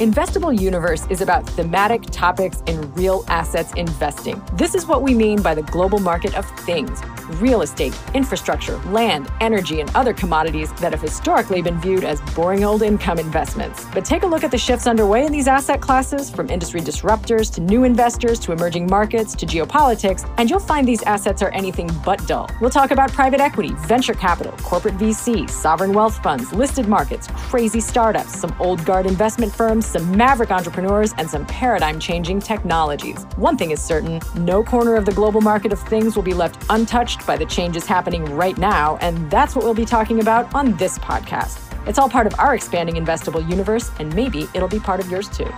Investable Universe is about thematic topics in real assets investing. This is what we mean by the global market of things real estate, infrastructure, land, energy, and other commodities that have historically been viewed as boring old income investments. But take a look at the shifts underway in these asset classes, from industry disruptors to new investors to emerging markets to geopolitics, and you'll find these assets are anything but dull. We'll talk about private equity, venture capital, corporate VC, sovereign wealth funds, listed markets, crazy startups, some old guard investment firms, some maverick entrepreneurs, and some paradigm changing technologies. One thing is certain no corner of the global market of things will be left untouched by the changes happening right now, and that's what we'll be talking about on this podcast. It's all part of our expanding investable universe, and maybe it'll be part of yours too.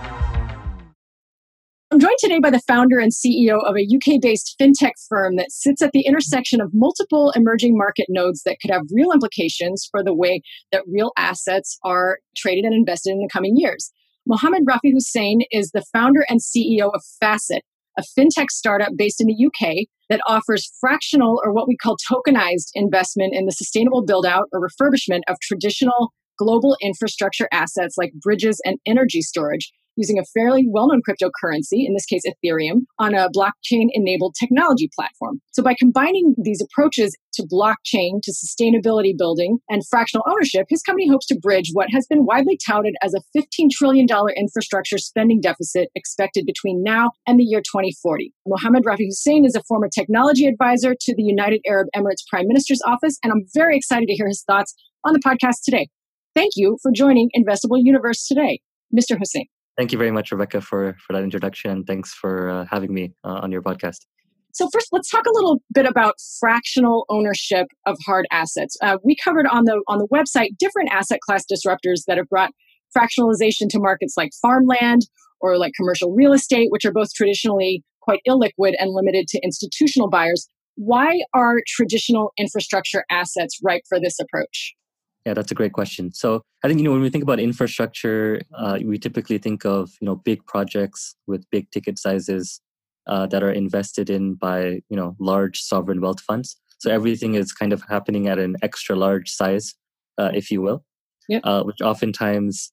I'm joined today by the founder and CEO of a UK based fintech firm that sits at the intersection of multiple emerging market nodes that could have real implications for the way that real assets are traded and invested in the coming years. Mohammed Rafi Hussain is the founder and CEO of Fasset, a fintech startup based in the UK that offers fractional or what we call tokenized investment in the sustainable build out or refurbishment of traditional global infrastructure assets like bridges and energy storage using a fairly well known cryptocurrency, in this case Ethereum, on a blockchain enabled technology platform. So, by combining these approaches to blockchain, to sustainability building, and fractional ownership, his company hopes to bridge what has been widely touted as a $15 trillion infrastructure spending deficit expected between now and the year 2040. Mohammed Rafi Hussain is a former technology advisor to the United Arab Emirates Prime Minister's Office, and I'm very excited to hear his thoughts on the podcast today. Thank you for joining Investable Universe today, Mr. Hussain. Thank you very much, Rebecca, for, for that introduction. Thanks for uh, having me uh, on your podcast. So first, let's talk a little bit about fractional ownership of hard assets. Uh, we covered on the on the website different asset class disruptors that have brought fractionalization to markets like farmland or like commercial real estate, which are both traditionally quite illiquid and limited to institutional buyers. Why are traditional infrastructure assets ripe for this approach? Yeah, that's a great question. So I think you know when we think about infrastructure, uh, we typically think of you know big projects with big ticket sizes uh, that are invested in by you know large sovereign wealth funds. So everything is kind of happening at an extra large size, uh, if you will, yep. Uh, which oftentimes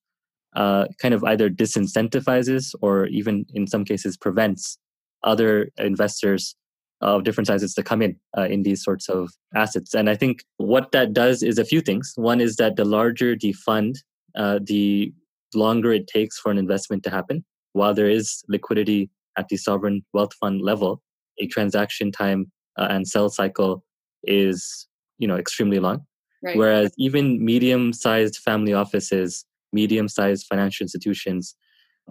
uh, kind of either disincentivizes or even in some cases prevents other investors of different sizes to come in uh, in these sorts of assets. And I think what that does is a few things. One is that the larger the fund, uh, the longer it takes for an investment to happen. While there is liquidity at the sovereign wealth fund level, a transaction time uh, and sell cycle is you know extremely long. Right. Whereas even medium-sized family offices, medium-sized financial institutions,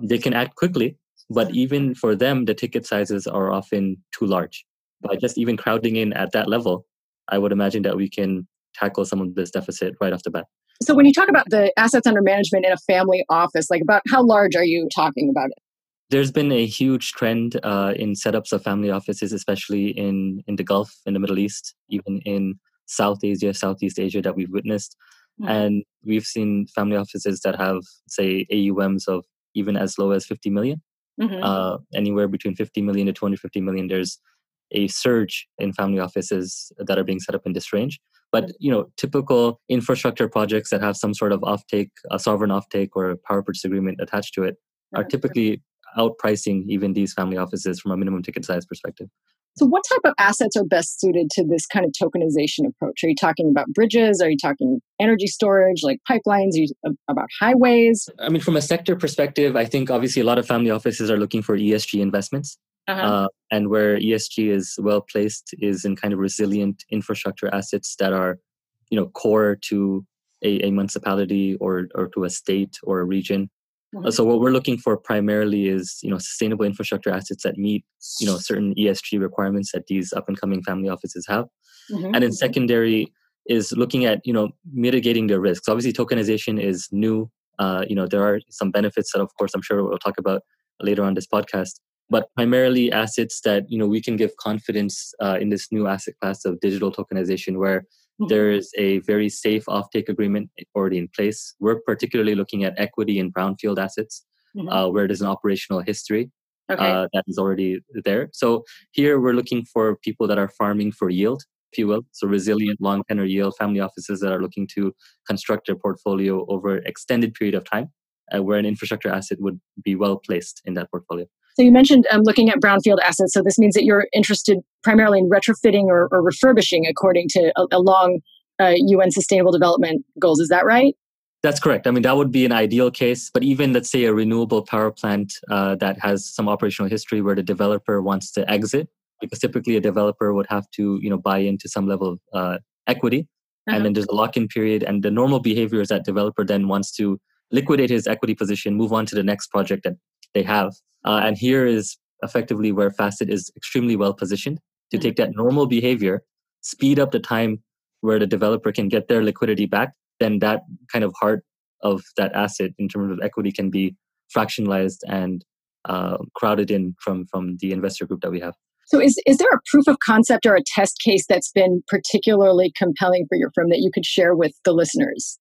they can act quickly, but even for them, the ticket sizes are often too large by just even crowding in at that level, I would imagine that we can tackle some of this deficit right off the bat. So when you talk about the assets under management in a family office, like about how large are you talking about it? There's been a huge trend uh, in setups of family offices, especially in, in the Gulf, in the Middle East, even in South Asia, Southeast Asia that we've witnessed. Mm-hmm. And we've seen family offices that have, say, AUMs of even as low as 50 million. Mm-hmm. Uh, anywhere between 50 million to 250 million. There's a surge in family offices that are being set up in this range. But you know, typical infrastructure projects that have some sort of offtake, a sovereign offtake or a power purchase agreement attached to it, are typically outpricing even these family offices from a minimum ticket size perspective. So, what type of assets are best suited to this kind of tokenization approach? Are you talking about bridges? Are you talking energy storage, like pipelines? Are you about highways? I mean, from a sector perspective, I think obviously a lot of family offices are looking for ESG investments. Uh-huh. Uh, and where ESG is well placed is in kind of resilient infrastructure assets that are, you know, core to a, a municipality or or to a state or a region. Uh-huh. So what we're looking for primarily is you know sustainable infrastructure assets that meet you know certain ESG requirements that these up and coming family offices have, mm-hmm. and then secondary is looking at you know mitigating the risks. Obviously, tokenization is new. Uh, you know there are some benefits that of course I'm sure we'll talk about later on this podcast but primarily assets that you know we can give confidence uh, in this new asset class of digital tokenization where mm-hmm. there is a very safe offtake agreement already in place we're particularly looking at equity and brownfield assets mm-hmm. uh, where there's an operational history okay. uh, that is already there so here we're looking for people that are farming for yield if you will so resilient long tenor yield family offices that are looking to construct their portfolio over extended period of time uh, where an infrastructure asset would be well placed in that portfolio. So you mentioned um, looking at brownfield assets. So this means that you're interested primarily in retrofitting or, or refurbishing according to a, a long uh, UN Sustainable Development Goals. Is that right? That's correct. I mean, that would be an ideal case. But even, let's say, a renewable power plant uh, that has some operational history where the developer wants to exit, because typically a developer would have to, you know, buy into some level of uh, equity, uh-huh. and then there's a lock-in period. And the normal behavior is that developer then wants to liquidate his equity position, move on to the next project that they have. Uh, and here is effectively where Fasset is extremely well positioned to mm-hmm. take that normal behavior, speed up the time where the developer can get their liquidity back, then that kind of heart of that asset in terms of equity can be fractionalized and uh, crowded in from from the investor group that we have. So, is is there a proof of concept or a test case that's been particularly compelling for your firm that you could share with the listeners?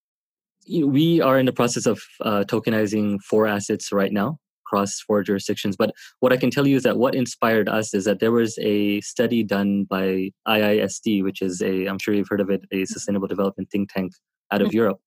We are in the process of uh, tokenizing four assets right now across four jurisdictions. But what I can tell you is that what inspired us is that there was a study done by IISD, which is a, I'm sure you've heard of it, a mm-hmm. sustainable development think tank out of mm-hmm. Europe.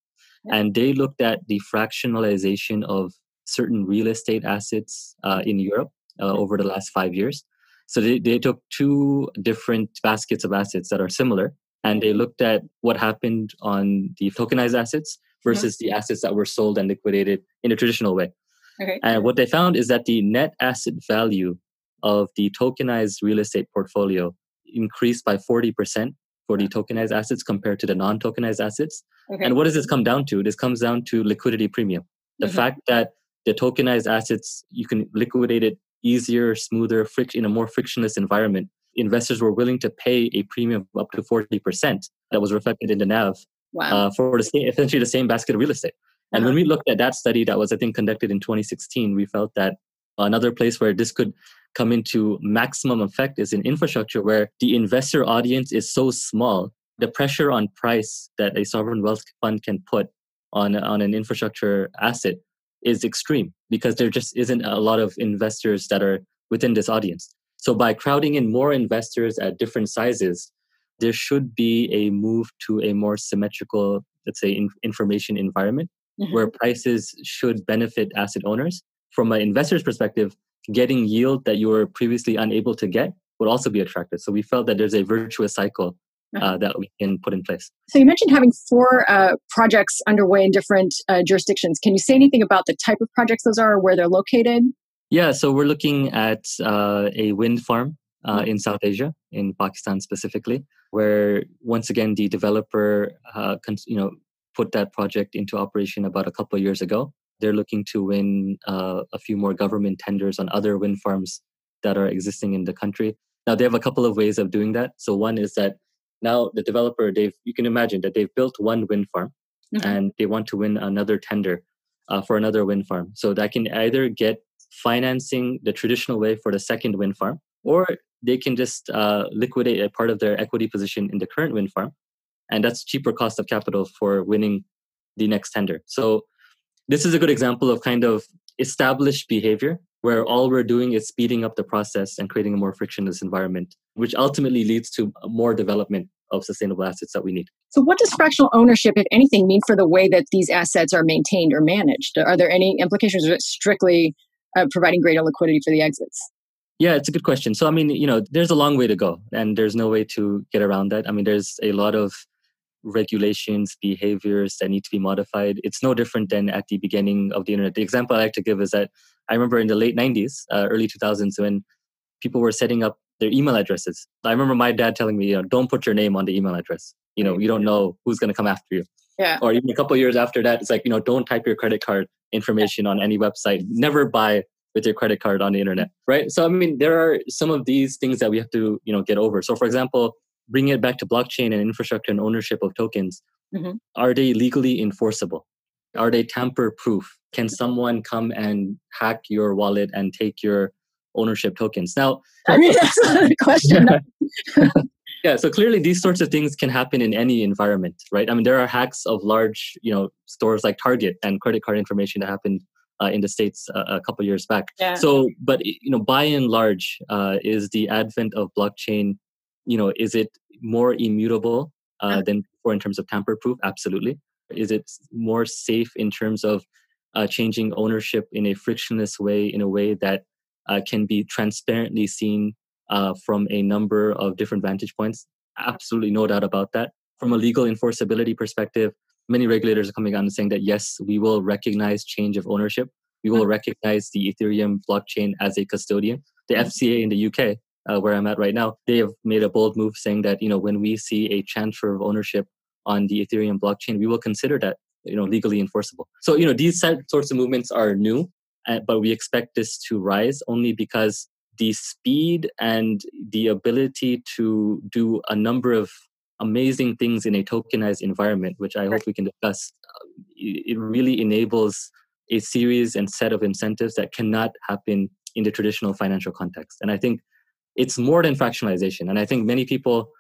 And they looked at the fractionalization of certain real estate assets uh, in Europe uh, over the last five years. So they, they took two different baskets of assets that are similar and they looked at what happened on the tokenized assets versus the assets that were sold and liquidated in a traditional way. Okay. And what they found is that the net asset value of the tokenized real estate portfolio increased by 40% for the tokenized assets compared to the non tokenized assets. Okay. And what does this come down to? This comes down to liquidity premium. The mm-hmm. fact that the tokenized assets, you can liquidate it easier, smoother, fric- in a more frictionless environment. Investors were willing to pay a premium up to 40% that was reflected in the NAV wow. uh, for the same, essentially the same basket of real estate. And when uh-huh. we looked at that study that was, I think, conducted in 2016, we felt that another place where this could come into maximum effect is in infrastructure where the investor audience is so small. The pressure on price that a sovereign wealth fund can put on, on an infrastructure asset is extreme because there just isn't a lot of investors that are within this audience. So by crowding in more investors at different sizes, there should be a move to a more symmetrical, let's say, in, information environment mm-hmm. where prices should benefit asset owners. From an investor's perspective, getting yield that you were previously unable to get would also be attractive. So we felt that there's a virtuous cycle uh, uh-huh. that we can put in place. So you mentioned having four uh, projects underway in different uh, jurisdictions. Can you say anything about the type of projects those are, or where they're located? Yeah, so we're looking at uh, a wind farm uh, in South Asia, in Pakistan specifically, where once again the developer, you know, put that project into operation about a couple of years ago. They're looking to win uh, a few more government tenders on other wind farms that are existing in the country. Now they have a couple of ways of doing that. So one is that now the developer, they've you can imagine that they've built one wind farm mm-hmm. and they want to win another tender uh, for another wind farm. So that can either get financing the traditional way for the second wind farm, or they can just uh, liquidate a part of their equity position in the current wind farm and that's cheaper cost of capital for winning the next tender. So this is a good example of kind of established behavior where all we're doing is speeding up the process and creating a more frictionless environment which ultimately leads to more development of sustainable assets that we need. So what does fractional ownership if anything mean for the way that these assets are maintained or managed? Are there any implications or strictly uh, providing greater liquidity for the exits yeah, it's a good question. So, I mean, you know, there's a long way to go, and there's no way to get around that. I mean, there's a lot of regulations, behaviors that need to be modified. It's no different than at the beginning of the internet. The example I like to give is that I remember in the late 90s, uh, early 2000s, when people were setting up their email addresses. I remember my dad telling me, you know, don't put your name on the email address. You know, you don't know who's going to come after you. Yeah. Or even a couple years after that, it's like, you know, don't type your credit card information on any website. Never buy with your credit card on the internet, right? So I mean, there are some of these things that we have to, you know, get over. So for example, bringing it back to blockchain and infrastructure and ownership of tokens, mm-hmm. are they legally enforceable? Are they tamper proof? Can someone come and hack your wallet and take your ownership tokens? Now, I mean, that's a question. yeah, so clearly these sorts of things can happen in any environment, right? I mean, there are hacks of large, you know, stores like Target and credit card information that happened uh, in the states uh, a couple years back. Yeah. So, but you know, by and large, uh, is the advent of blockchain you know, is it more immutable uh, than before in terms of tamper proof? Absolutely. Is it more safe in terms of uh, changing ownership in a frictionless way, in a way that uh, can be transparently seen uh, from a number of different vantage points. Absolutely no doubt about that. From a legal enforceability perspective, many regulators are coming out and saying that yes, we will recognize change of ownership. We will mm-hmm. recognize the Ethereum blockchain as a custodian. The mm-hmm. FCA in the UK, uh, where I'm at right now, they have made a bold move saying that you know when we see a transfer of ownership on the Ethereum blockchain, we will consider that you know legally enforceable. So you know these sorts of movements are new, uh, but we expect this to rise only because the speed and the ability to do a number of amazing things in a tokenized environment, which I hope we can discuss, uh, it really enables a series and set of incentives that cannot happen in the traditional financial context. And I think it's more than fractionalization. And I think many people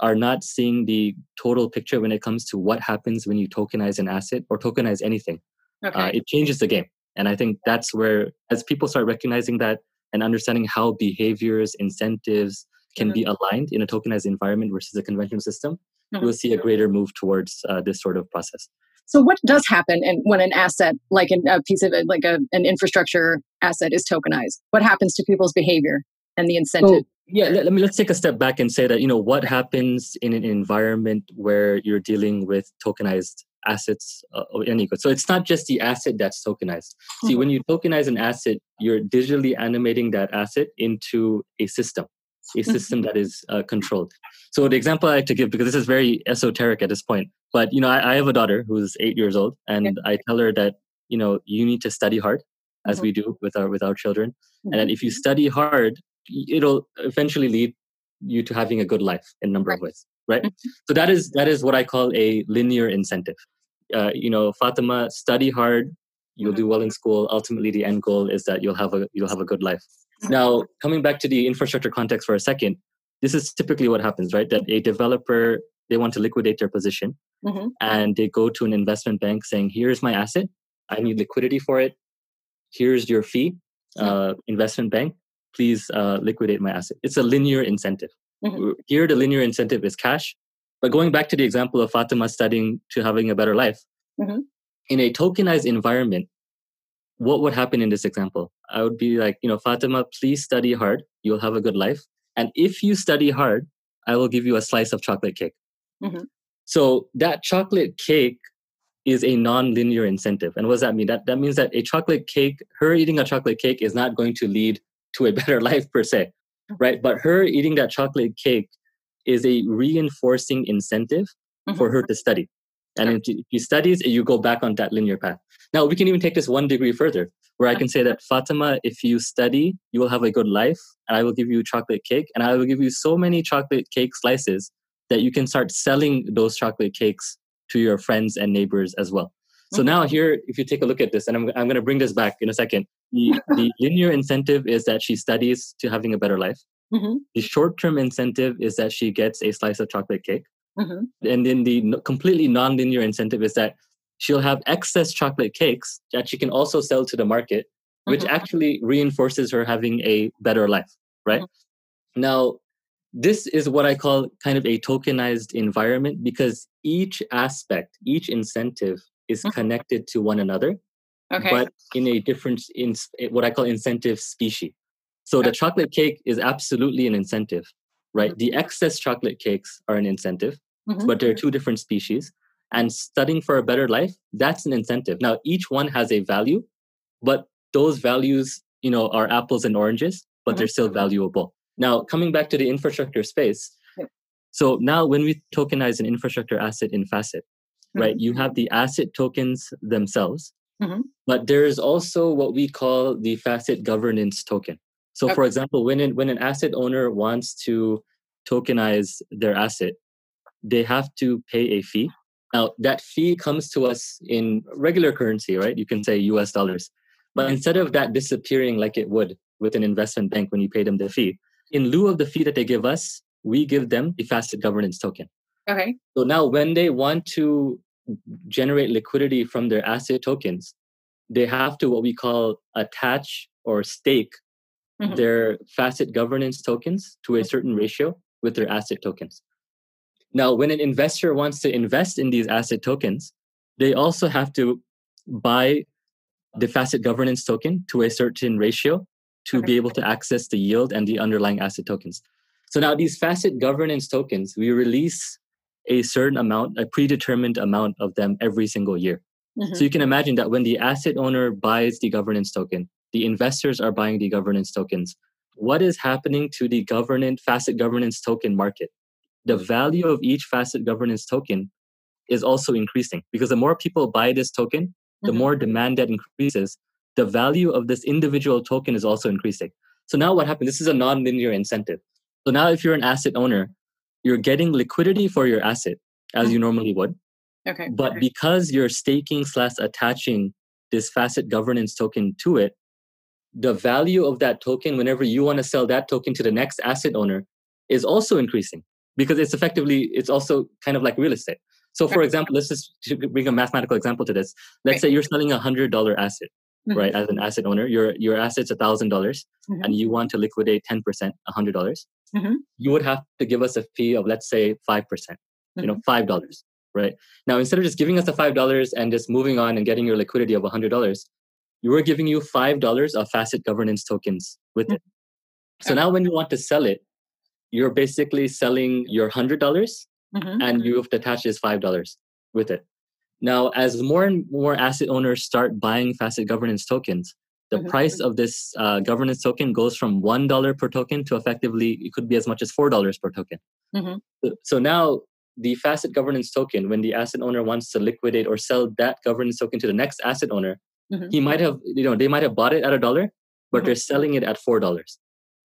are not seeing the total picture when it comes to what happens when you tokenize an asset or tokenize anything. Uh, okay. Uh, it changes the game. And I think that's where, as people start recognizing that and understanding how behaviors, incentives can mm-hmm. be aligned in a tokenized environment versus a conventional system, mm-hmm. we'll see a greater move towards uh, this sort of process. So, what does happen in, when an asset, like a piece of like a, an infrastructure asset, is tokenized? What happens to people's behavior and the incentive? So, yeah, let, let, me let's take a step back and say that you know what happens in an environment where you're dealing with tokenized assets uh, of any good. So it's not just the asset that's tokenized. Mm-hmm. See, when you tokenize an asset, you're digitally animating that asset into a system, a mm-hmm. system that is uh, controlled. So the example I like to give, because this is very esoteric at this point, but you know, I, I have a daughter who's eight years old, and yeah. I tell her that you know you need to study hard, as mm-hmm. we do with our with our children, mm-hmm. and that if you study hard, it'll eventually lead you to having a good life in a number right. of ways right mm-hmm. so that is that is what i call a linear incentive uh, you know fatima study hard you'll do mm-hmm. well in school ultimately the end goal is that you'll have a you'll have a good life mm-hmm. Now coming back to the infrastructure context for a second this is typically what happens right that a developer they want to liquidate their position mm-hmm. and they go to an investment bank saying here's my asset i need liquidity for it here's your fee uh, investment bank please uh, liquidate my asset. It's a linear incentive. Mm-hmm. Here, the linear incentive is cash. But going back to the example of Fatima studying to having a better life, mm-hmm. in a tokenized environment, what would happen in this example? I would be like, you know, Fatima, please study hard. You'll have a good life. And if you study hard, I will give you a slice of chocolate cake. Mm-hmm. So that chocolate cake is a non-linear incentive. And what does that mean? That that means that a chocolate cake, her eating a chocolate cake is not going to lead to a better life per se, right? But her eating that chocolate cake is a reinforcing incentive mm-hmm. for her to study. And if she studies, you go back on that linear path. Now, we can even take this one degree further, where I can say that Fatima, if you study, you will have a good life, and I will give you chocolate cake, and I will give you so many chocolate cake slices that you can start selling those chocolate cakes to your friends and neighbors as well. So mm-hmm. now here, if you take a look at this, and I'm, I'm going to bring this back in a second. The, the linear incentive is that she studies to having a better life. Mm-hmm. The short-term incentive is that she gets a slice of chocolate cake. Mm-hmm. And then the completely non-linear incentive is that she'll have excess chocolate cakes that she can also sell to the market, which mm-hmm. actually reinforces her having a better life, right? Mm-hmm. Now, this is what I call kind of a tokenized environment because each aspect, each incentive is mm-hmm. connected to one another, okay. but in a different, in what I call incentive species. So okay. the chocolate cake is absolutely an incentive, right? Mm-hmm. The excess chocolate cakes are an incentive, mm-hmm. but they're two different species. And studying for a better life, that's an incentive. Now, each one has a value, but those values, you know, are apples and oranges, but mm-hmm. they're still valuable. Now, coming back to the infrastructure space, so now when we tokenize an infrastructure asset in Fasset, right? You have the asset tokens themselves, mm-hmm. but there is also what we call the Fasset governance token. So, okay. for example, when an, when an asset owner wants to tokenize their asset, they have to pay a fee. Now, that fee comes to us in regular currency, right? You can say US dollars. But instead of that disappearing like it would with an investment bank when you pay them the fee, in lieu of the fee that they give us, we give them the Fasset governance token. Okay. So now when they want to generate liquidity from their asset tokens, they have to what we call attach or stake mm-hmm. their Fasset governance tokens to a certain ratio with their asset tokens. Now, when an investor wants to invest in these asset tokens, they also have to buy the Fasset governance token to a certain ratio to okay. be able to access the yield and the underlying asset tokens. So now these Fasset governance tokens, we release a certain amount, a predetermined amount of them every single year. Mm-hmm. So you can imagine that when the asset owner buys the governance token, the investors are buying the governance tokens. What is happening to the governance Fasset governance token market? The value of each Fasset governance token is also increasing because the more people buy this token, the mm-hmm. more demand that increases, the value of this individual token is also increasing. So now what happens? This is a non-linear incentive. So now if you're an asset owner, you're getting liquidity for your asset as you mm-hmm. normally would. Okay. But because you're staking slash attaching this Fasset governance token to it, the value of that token, whenever you want to sell that token to the next asset owner, is also increasing because it's effectively, it's also kind of like real estate. So, for example, let's just bring a mathematical example to this. Let's right. say you're selling a hundred dollar asset, mm-hmm. right? As an asset owner, your your asset's a thousand dollars, mm-hmm. and you want to liquidate ten percent, a hundred dollars. Mm-hmm. You would have to give us a fee of let's say five percent, you know, mm-hmm. five dollars, right? Now, instead of just giving us the five dollars and just moving on and getting your liquidity of a hundred dollars, you are giving you five dollars of Fasset governance tokens with it. So now, when you want to sell it, you're basically selling your hundred dollars mm-hmm. and you have to attach this five dollars with it. Now, as more and more asset owners start buying Fasset governance tokens, the mm-hmm. price of this uh, governance token goes from one dollar per token to effectively it could be as much as four dollars per token. Mm-hmm. So now the Fasset governance token, when the asset owner wants to liquidate or sell that governance token to the next asset owner, mm-hmm. he might have you know they might have bought it at a dollar, but mm-hmm. they're selling it at four dollars.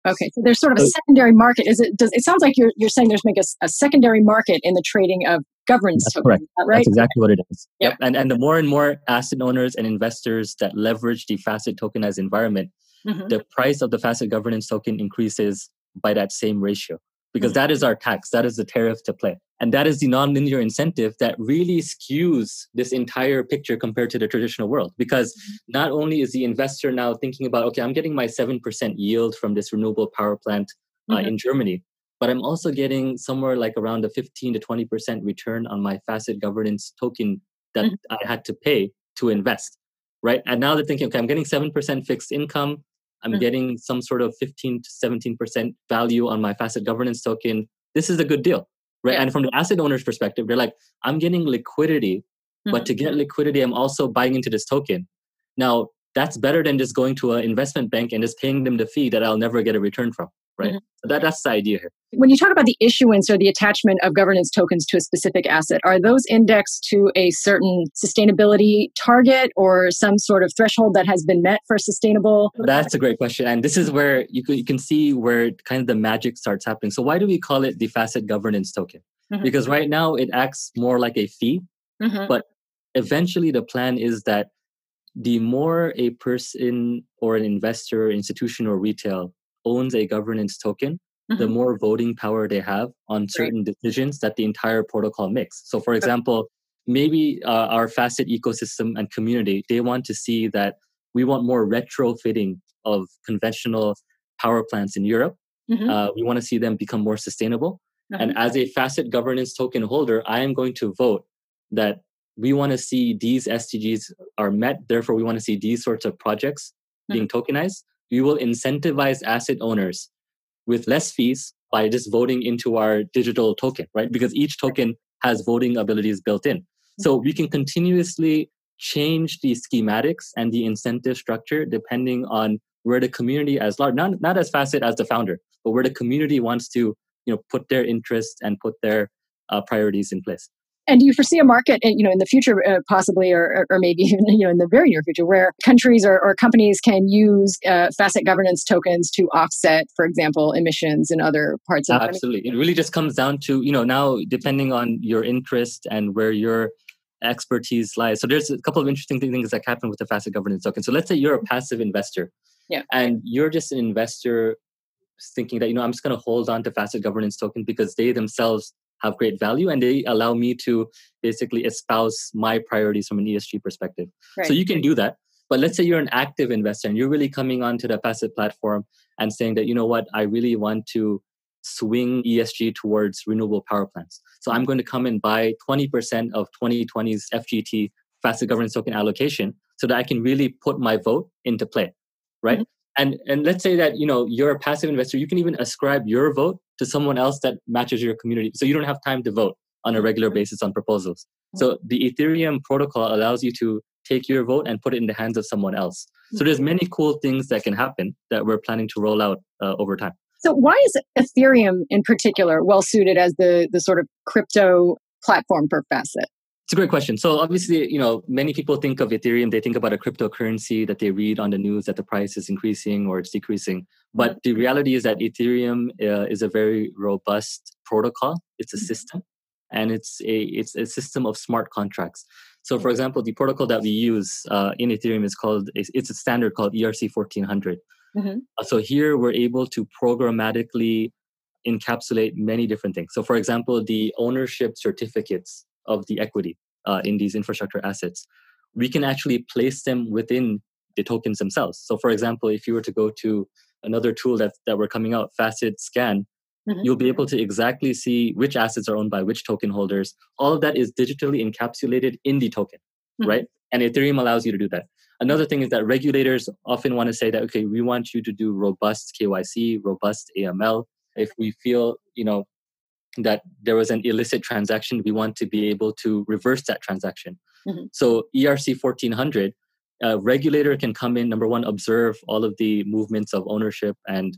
Okay, so there's sort of a secondary market. Is it? Does it sounds like you're you're saying there's make a, a secondary market in the trading of governance That's tokens, correct. That right? That's exactly what it is. Yep. yep. And and the more and more asset owners and investors that leverage the Fasset tokenized environment, mm-hmm. the price of the Fasset governance token increases by that same ratio because mm-hmm. that is our tax, that is the tariff to play. And that is the nonlinear incentive that really skews this entire picture compared to the traditional world. Because mm-hmm. not only is the investor now thinking about, okay, I'm getting my 7% yield from this renewable power plant uh, mm-hmm. in Germany, but I'm also getting somewhere like around a 15 to 20% return on my Fasset governance token that mm-hmm. I had to pay to invest. Right. And now they're thinking, okay, I'm getting 7% fixed income. I'm mm-hmm. getting some sort of 15 to 17% value on my Fasset governance token. This is a good deal. Right. Yeah. And from the asset owner's perspective, they're like, I'm getting liquidity, mm-hmm. but to get liquidity, I'm also buying into this token. Now, that's better than just going to an investment bank and just paying them the fee that I'll never get a return from right? Mm-hmm. So that, that's the idea here. When you talk about the issuance or the attachment of governance tokens to a specific asset, are those indexed to a certain sustainability target or some sort of threshold that has been met for sustainable? That's a great question. And this is where you can, you can see where kind of the magic starts happening. So, why do we call it the Fasset governance token? Mm-hmm. Because right now it acts more like a fee, mm-hmm. but eventually the plan is that the more a person or an investor, institution, or retail owns a governance token, mm-hmm. the more voting power they have on certain right. decisions that the entire protocol makes. So, for example, maybe uh, our Fasset ecosystem and community they want to see that we want more retrofitting of conventional power plants in Europe. Mm-hmm. Uh, we want to see them become more sustainable. Mm-hmm. And as a Fasset governance token holder, I am going to vote that we want to see these SDGs are met. Therefore, we want to see these sorts of projects being mm-hmm. tokenized we will incentivize asset owners with less fees by just voting into our digital token, right? Because each token has voting abilities built in. So we can continuously change the schematics and the incentive structure depending on where the community as large, not, not as Fasset as the founder, but where the community wants to, you know, put their interests and put their uh, priorities in place. And do you foresee a market, you know, in the future, uh, possibly, or, or maybe even, you know, in the very near future, where countries or, or companies can use uh, Fasset governance tokens to offset, for example, emissions in other parts of? Absolutely, it really just comes down to, you know, now depending on your interest and where your expertise lies. So there's a couple of interesting things that happen with the Fasset governance token. So let's say you're a passive investor, yeah, and you're just an investor thinking that you know I'm just going to hold on to Fasset governance token because they themselves have great value and they allow me to basically espouse my priorities from an ESG perspective. Right. So you can do that. But let's say you're an active investor and you're really coming onto the Fasset platform and saying that, you know what, I really want to swing ESG towards renewable power plants. So I'm going to come and buy 20% of 2020's FGT Fasset governance token allocation. So so that I can really put my vote into play, right? Mm-hmm. And and let's say that you know you're a passive investor, you can even ascribe your vote to someone else that matches your community, so you don't have time to vote on a regular mm-hmm. basis on proposals. Mm-hmm. So the Ethereum protocol allows you to take your vote and put it in the hands of someone else. So there's many cool things that can happen that we're planning to roll out uh, over time. So why is Ethereum in particular well suited as the the sort of crypto platform for Fasset? It's a great question. So obviously, you know, many people think of Ethereum, they think about a cryptocurrency that they read on the news that the price is increasing or it's decreasing. But the reality is that Ethereum uh, is a very robust protocol. It's a mm-hmm. system and it's a it's a system of smart contracts. So, for example, the protocol that we use uh, in Ethereum is called it's a standard called ERC 1400. Mm-hmm. Uh, so here we're able to programmatically encapsulate many different things. So, for example, the ownership certificates of the equity uh, in these infrastructure assets, we can actually place them within the tokens themselves. So, for example, if you were to go to another tool that that we're coming out, Fasset Scan, mm-hmm. you'll be able to exactly see which assets are owned by which token holders. All of that is digitally encapsulated in the token, mm-hmm. right? And Ethereum allows you to do that. Another thing is that regulators often want to say that okay, we want you to do robust KYC, robust AML. If we feel, you know, that there was an illicit transaction, we want to be able to reverse that transaction. Mm-hmm. So ERC 1400, a regulator can come in, number one, observe all of the movements of ownership and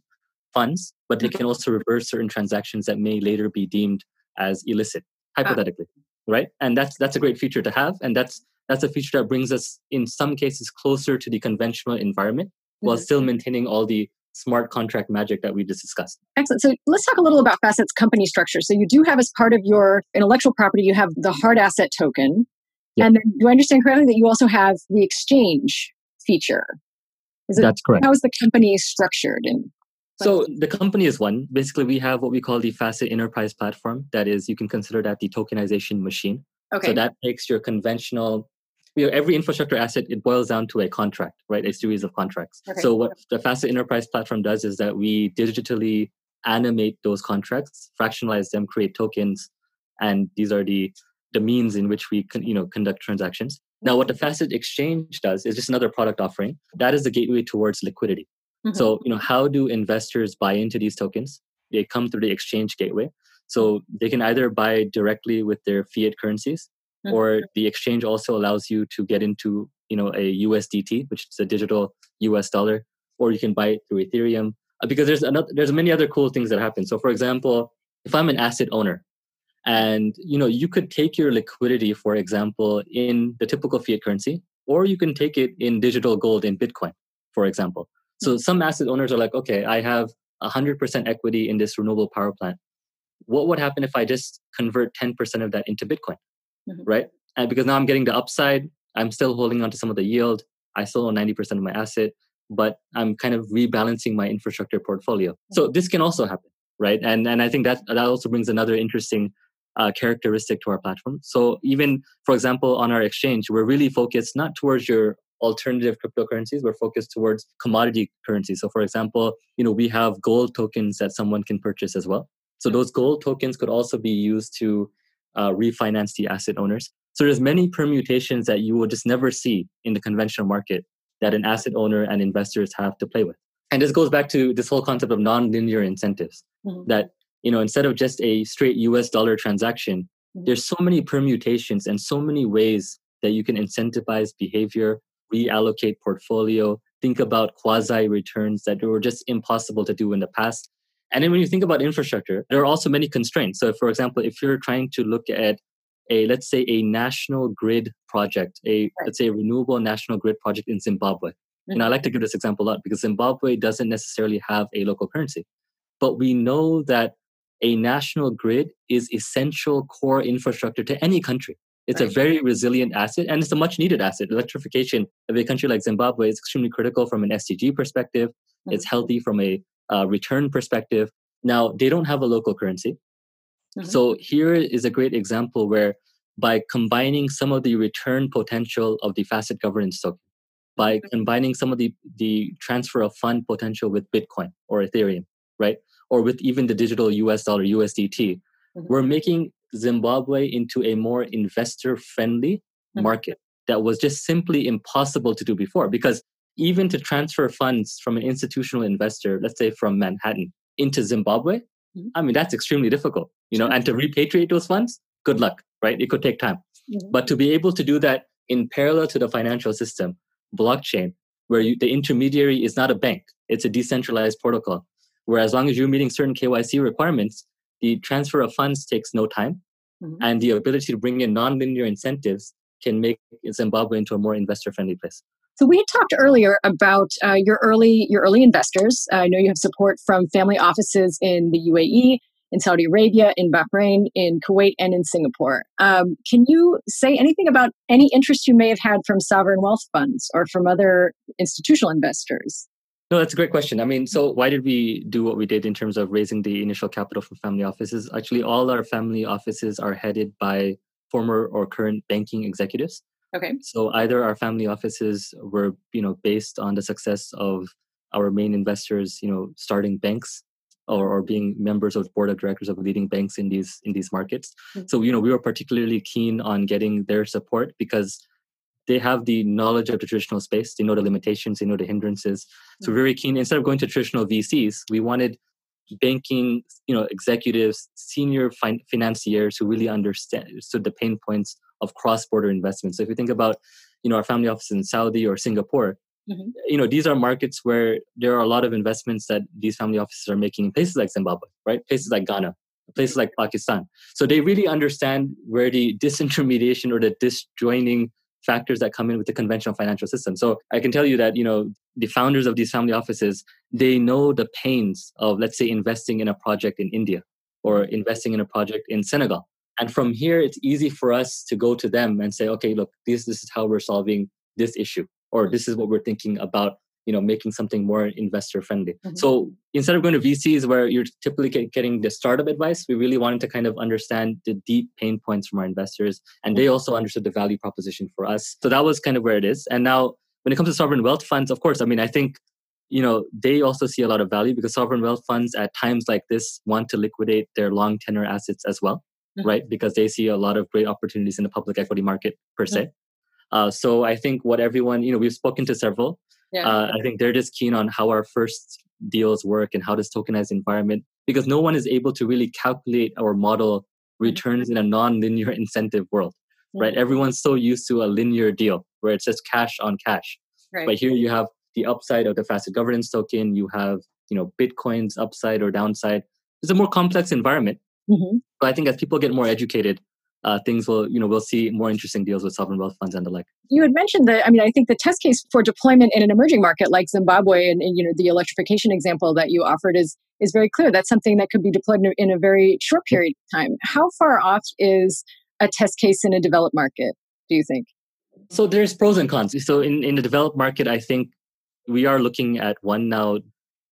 funds, but they mm-hmm. can also reverse certain transactions that may later be deemed as illicit, ah. hypothetically, ah. right? And that's that's a great feature to have, and that's that's a feature that brings us, in some cases, closer to the conventional environment mm-hmm. while still maintaining all the smart contract magic that we just discussed. Excellent. So let's talk a little about Fasset's company structure. So you do have as part of your intellectual property, you have the hard asset token. Yep. And then, do I understand correctly that you also have the exchange feature? Is it, That's correct. How is the company structured? And so the company is one. Basically, we have what we call the Fasset Enterprise Platform. That is, you can consider that the tokenization machine. Okay. So that takes your conventional you know, every infrastructure asset it boils down to a contract right? A series of contracts. Okay. so what the Fasset enterprise platform does is that we digitally animate those contracts fractionalize them create tokens and these are the the means in which we can you know conduct transactions. Now what the Fasset exchange does is just another product offering. That is the gateway towards liquidity. Mm-hmm. so you know how do investors buy into these tokens? They come through the exchange gateway. So they can either buy directly with their fiat currencies mm-hmm. or the exchange also allows you to get into you know a USDT, which is a digital US dollar, or you can buy it through Ethereum. Uh, because there's another, there's many other cool things that happen. So, for example, if I'm an asset owner, and you know you could take your liquidity, for example, in the typical fiat currency, or you can take it in digital gold in Bitcoin, for example. So mm-hmm. some asset owners are like, okay, I have 100% equity in this renewable power plant. What would happen if I just convert 10% of that into Bitcoin? Mm-hmm. right? And because now I'm getting the upside, I'm still holding on to some of the yield. I still own 90% of my asset, but I'm kind of rebalancing my infrastructure portfolio. Mm-hmm. So this can also happen, right? And and I think that that also brings another interesting uh, characteristic to our platform. So even, for example, on our exchange, we're really focused not towards your alternative cryptocurrencies. We're focused towards commodity currencies. So, for example, you know we have gold tokens that someone can purchase as well. So those gold tokens could also be used to uh, refinance the asset owners. So there's many permutations that you will just never see in the conventional market that an asset owner and investors have to play with. And this goes back to this whole concept of non-linear incentives mm-hmm. that you know instead of just a straight US dollar transaction, mm-hmm. there's so many permutations and so many ways that you can incentivize behavior, reallocate portfolio, think about quasi returns that were just impossible to do in the past and then when you think about infrastructure, there are also many constraints. So, for example, if you're trying to look at a, let's say, a national grid project, a, right. let's say, a renewable national grid project in Zimbabwe. Mm-hmm. And I like to give this example a lot because Zimbabwe doesn't necessarily have a local currency. But we know that a national grid is essential core infrastructure to any country. It's right. a very resilient asset and it's a much needed asset. Electrification of a country like Zimbabwe is extremely critical from an SDG perspective. Mm-hmm. It's healthy from a uh, return perspective. Now, they don't have a local currency. Mm-hmm. So here is a great example where by combining some of the return potential of the Fasset governance token, by mm-hmm. combining some of the, the transfer of fund potential with Bitcoin or Ethereum, right? Or with even the digital US dollar, USDT, mm-hmm. we're making Zimbabwe into a more investor friendly mm-hmm. market that was just simply impossible to do before because even to transfer funds from an institutional investor, let's say from Manhattan into Zimbabwe, mm-hmm. I mean, that's extremely difficult, you know, and to repatriate those funds, good luck, right? It could take time. Mm-hmm. But to be able to do that in parallel to the financial system, blockchain, where you, the intermediary is not a bank, it's a decentralized protocol, where as long as you're meeting certain KYC requirements, the transfer of funds takes no time. Mm-hmm. And the ability to bring in nonlinear incentives can make Zimbabwe into a more investor friendly place. So we had talked earlier about uh, your early your early investors. I know you have support from family offices in the UAE, in Saudi Arabia, in Bahrain, in Kuwait, and in Singapore. Um, can you say anything about any interest you may have had from sovereign wealth funds or from other institutional investors? No, that's a great question. I mean, so why did we do what we did in terms of raising the initial capital from family offices? Actually, all our family offices are headed by former or current banking executives. Okay. So either our family offices were, you know, based on the success of our main investors, you know, starting banks or, or being members of the board of directors of leading banks in these in these markets. Mm-hmm. So, you know, we were particularly keen on getting their support because they have the knowledge of the traditional space. They know the limitations, they know the hindrances. So mm-hmm. very keen. Instead of going to traditional VCs, we wanted banking, you know, executives, senior fin- financiers who really understood the pain points of cross-border investments. So if you think about, you know, our family office in Saudi or Singapore, mm-hmm. you know, these are markets where there are a lot of investments that these family offices are making in places like Zimbabwe, right? Places like Ghana, places like Pakistan. So they really understand where the disintermediation or the disjoining factors that come in with the conventional financial system. So I can tell you that, you know, the founders of these family offices, they know the pains of, let's say, investing in a project in India or investing in a project in Senegal. And from here, it's easy for us to go to them and say, okay, look, this, this is how we're solving this issue, or this is what we're thinking about you know making something more investor friendly mm-hmm. so instead of going to vcs where you're typically getting the startup advice we really wanted to kind of understand the deep pain points from our investors and they mm-hmm. also understood the value proposition for us so that was kind of where it is and now when it comes to sovereign wealth funds of course i mean i think you know they also see a lot of value because sovereign wealth funds at times like this want to liquidate their long tenor assets as well mm-hmm. right because they see a lot of great opportunities in the public equity market per se. Uh, so i think what everyone you know we've spoken to several yeah. Uh, I think they're just keen on how our first deals work and how this tokenized environment, because no one is able to really calculate or model mm-hmm. returns in a non-linear incentive world, right? Everyone's so used to a linear deal where it's just cash on cash. Right. But here you have the upside of the Fasset governance token. You have, you know, Bitcoin's upside or downside. It's a more complex environment. Mm-hmm. But I think as people get more educated, uh, things will, you know, we'll see more interesting deals with sovereign wealth funds and the like. You had mentioned that, I mean, I think the test case for deployment in an emerging market like Zimbabwe and, and you know, the electrification example that you offered is is very clear. That's something that could be deployed in a, in a very short period of time. How far off is a test case in a developed market, do you think? So there's pros and cons. So in, in the developed market, I think we are looking at one now.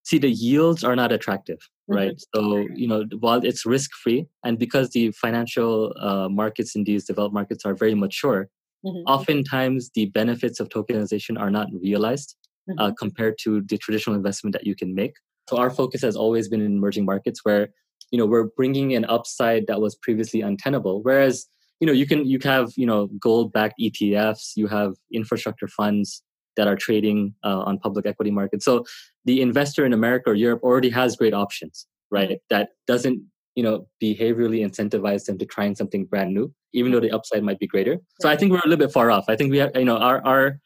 See, the yields are not attractive right mm-hmm. so you know while it's risk free and because the financial uh, markets in these developed markets are very mature mm-hmm. oftentimes the benefits of tokenization are not realized uh, mm-hmm. uh, compared to the traditional investment that you can make so our focus has always been in emerging markets where you know we're bringing an upside that was previously untenable whereas you know you can you have you know gold backed etfs you have infrastructure funds that are trading uh, on public equity markets. So the investor in America or Europe already has great options, right? That doesn't you know behaviorally incentivize them to trying something brand new, even though the upside might be greater. So I think we're a little bit far off. I think we have you know our our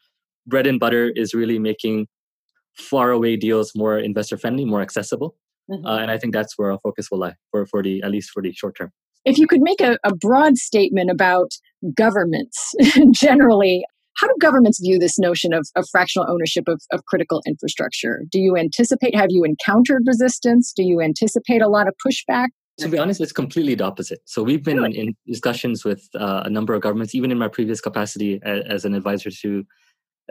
bread and butter is really making far away deals more investor friendly, more accessible. Mm-hmm. Uh, and I think that's where our focus will lie for, for the at least for the short term. If you could make a, a broad statement about governments generally, how do governments view this notion of, of fractional ownership of, of critical infrastructure? Do you anticipate, have you encountered resistance? Do you anticipate a lot of pushback? To be honest, it's completely the opposite. So we've been in discussions with uh, a number of governments, even in my previous capacity as, as an advisor to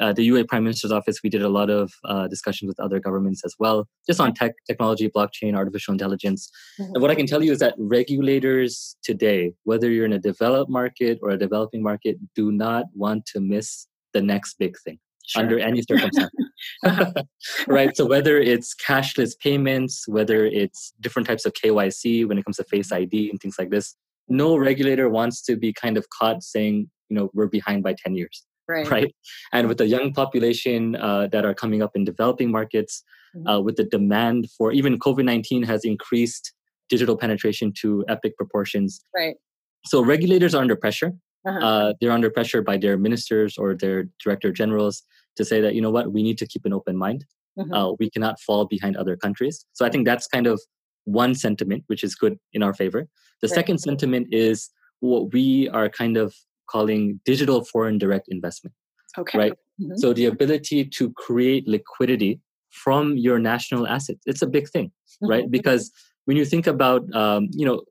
uh, the UAE Prime Minister's office, we did a lot of uh, discussions with other governments as well, just on tech, technology, blockchain, artificial intelligence. Mm-hmm. And what I can tell you is that regulators today, whether you're in a developed market or a developing market, do not want to miss the next big thing sure. under any circumstance. right. So whether it's cashless payments, whether it's different types of KYC when it comes to Face ID and things like this, no regulator wants to be kind of caught saying, you know, we're behind by 10 years right? right? And with the young population uh, that are coming up in developing markets, mm-hmm. uh, with the demand for even COVID nineteen has increased digital penetration to epic proportions. Right. So regulators are under pressure. Uh-huh. Uh, they're under pressure by their ministers or their director generals to say that you know what we need to keep an open mind. Mm-hmm. Uh, we cannot fall behind other countries. So I think that's kind of one sentiment, which is good in our favor. The right. second sentiment is what we are kind of calling digital foreign direct investment. Okay. Right. Mm-hmm. So the ability to create liquidity from your national assets, it's a big thing, mm-hmm. right? Because when you think about, um, you know,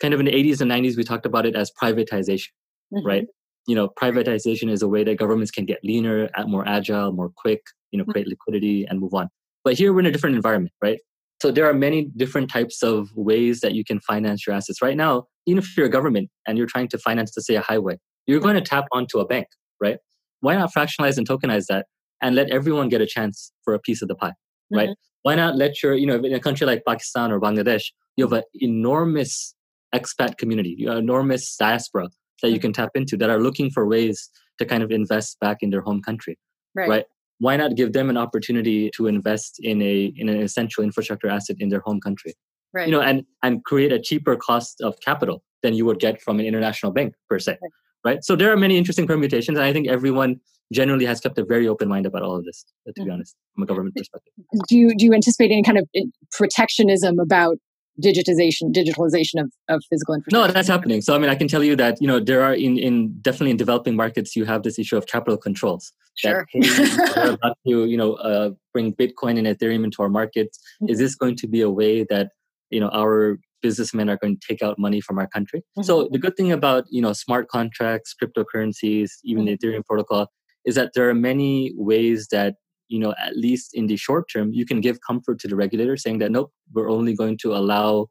kind of in the 80s and 90s, we talked about it as privatization, mm-hmm. right? You know, privatization is a way that governments can get leaner, more agile, more quick, you know, mm-hmm. create liquidity and move on. But here we're in a different environment, right? So there are many different types of ways that you can finance your assets. Right now, even if you're a government and you're trying to finance, let's say, a highway, you're going to tap onto a bank, right? Why not fractionalize and tokenize that and let everyone get a chance for a piece of the pie, right? Mm-hmm. Why not let your, you know, in a country like Pakistan or Bangladesh, you have an enormous expat community, you have enormous diaspora that you mm-hmm. can tap into that are looking for ways to kind of invest back in their home country, right? right? Why not give them an opportunity to invest in a in an essential infrastructure asset in their home country, right? You know, and and create a cheaper cost of capital than you would get from an international bank per se. Right right? So there are many interesting permutations, and I think everyone generally has kept a very open mind about all of this. To be mm-hmm. honest, from a government perspective. Do you do you anticipate any kind of eh, protectionism about digitization, digitalization of, of physical infrastructure? No, that's happening. So I mean, I can tell you that you know there are in in definitely in developing markets you have this issue of capital controls. Sure. That, about to you know uh, bring Bitcoin and Ethereum into our markets. Mm-hmm. Is this going to be a way that you know our businessmen are going to take out money from our country. Mm-hmm. So the good thing about you know smart contracts, cryptocurrencies, even mm-hmm. the Ethereum protocol, is that there are many ways that you know at least in the short term you can give comfort to the regulator, saying that nope, we're only going to allow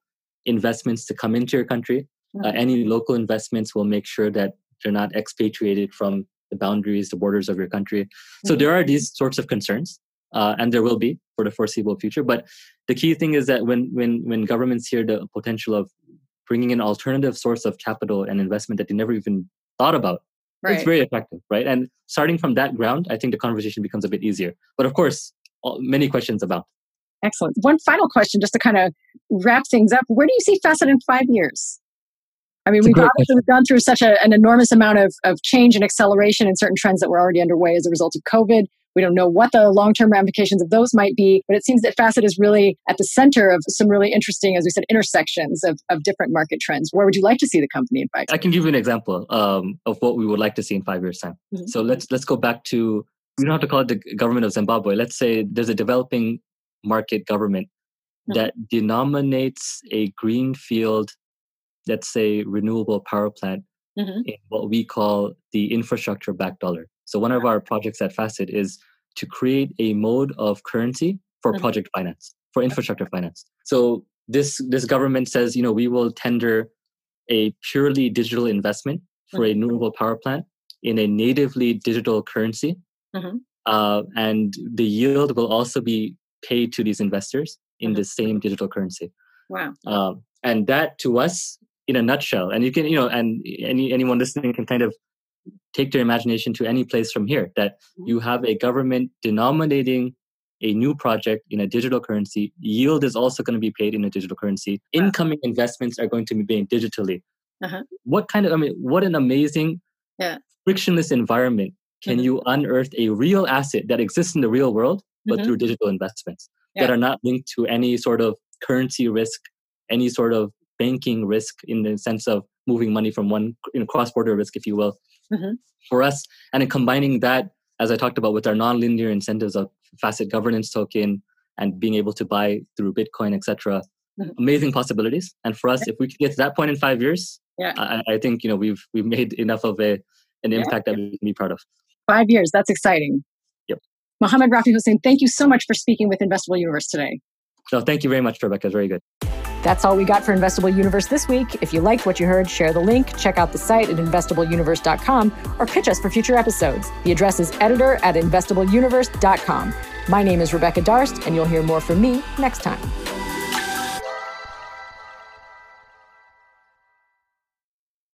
investments to come into your country. Uh, mm-hmm. Uh, any local investments will make sure that they're not expatriated from the boundaries, the borders of your country. So mm-hmm. there are these sorts of concerns uh, and there will be for the foreseeable future. But the key thing is that when when when governments hear the potential of bringing an alternative source of capital and investment that they never even thought about, right. it's very effective, right? And starting from that ground, I think the conversation becomes a bit easier. But of course, many questions about. Excellent. One final question, just to kind of wrap things up. Where do you see Fasset in five years? I mean, we've obviously gone through such a, an enormous amount of, of change and acceleration in certain trends that were already underway as a result of COVID. We don't know what the long term ramifications of those might be, but it seems that Fasset is really at the center of some really interesting, as we said, intersections of, of different market trends. Where would you like to see the company in five? I can give you an example um, of what we would like to see in five years' time. Mm-hmm. So let's let's go back to we don't have to call it the government of Zimbabwe. Let's say there's a developing market government mm-hmm. that denominates a greenfield, let's say renewable power plant mm-hmm. in what we call the infrastructure back dollar. So one of our projects at Fasset is to create a mode of currency for mm-hmm. project finance, for infrastructure finance. So this this government says, you know, we will tender a purely digital investment for mm-hmm. a renewable power plant in a natively digital currency, mm-hmm. uh, and the yield will also be paid to these investors in mm-hmm. the same digital currency. Wow! Um, and that, to us, in a nutshell, and you can, you know, and any anyone listening can kind of take their imagination to any place from here that mm-hmm. you have a government denominating a new project in a digital currency yield is also going to be paid in a digital currency incoming investments are going to be made digitally uh-huh. what kind of i mean what an amazing yeah. frictionless environment can mm-hmm. you unearth a real asset that exists in the real world but mm-hmm. through digital investments yeah. that are not linked to any sort of currency risk any sort of banking risk in the sense of moving money from one you know, cross-border risk if you will mm-hmm. for us. And in combining that, as I talked about, with our nonlinear incentives of Fasset governance token and being able to buy through Bitcoin, etc. Mm-hmm. Amazing possibilities. And for us, if we could get to that point in five years, yeah. I, I think you know we've we've made enough of a an impact yeah. that we can be proud of. Five years, that's exciting. Yep. Mohammed Rafi Hussain, thank you so much for speaking with Investable Universe today. No, thank you very much, Rebecca. It's very good. That's all we got for Investable Universe this week. If you liked what you heard, share the link, check out the site at investableuniverse.com, or pitch us for future episodes. The address is editor at investableuniverse.com. My name is Rebecca Darst, and you'll hear more from me next time.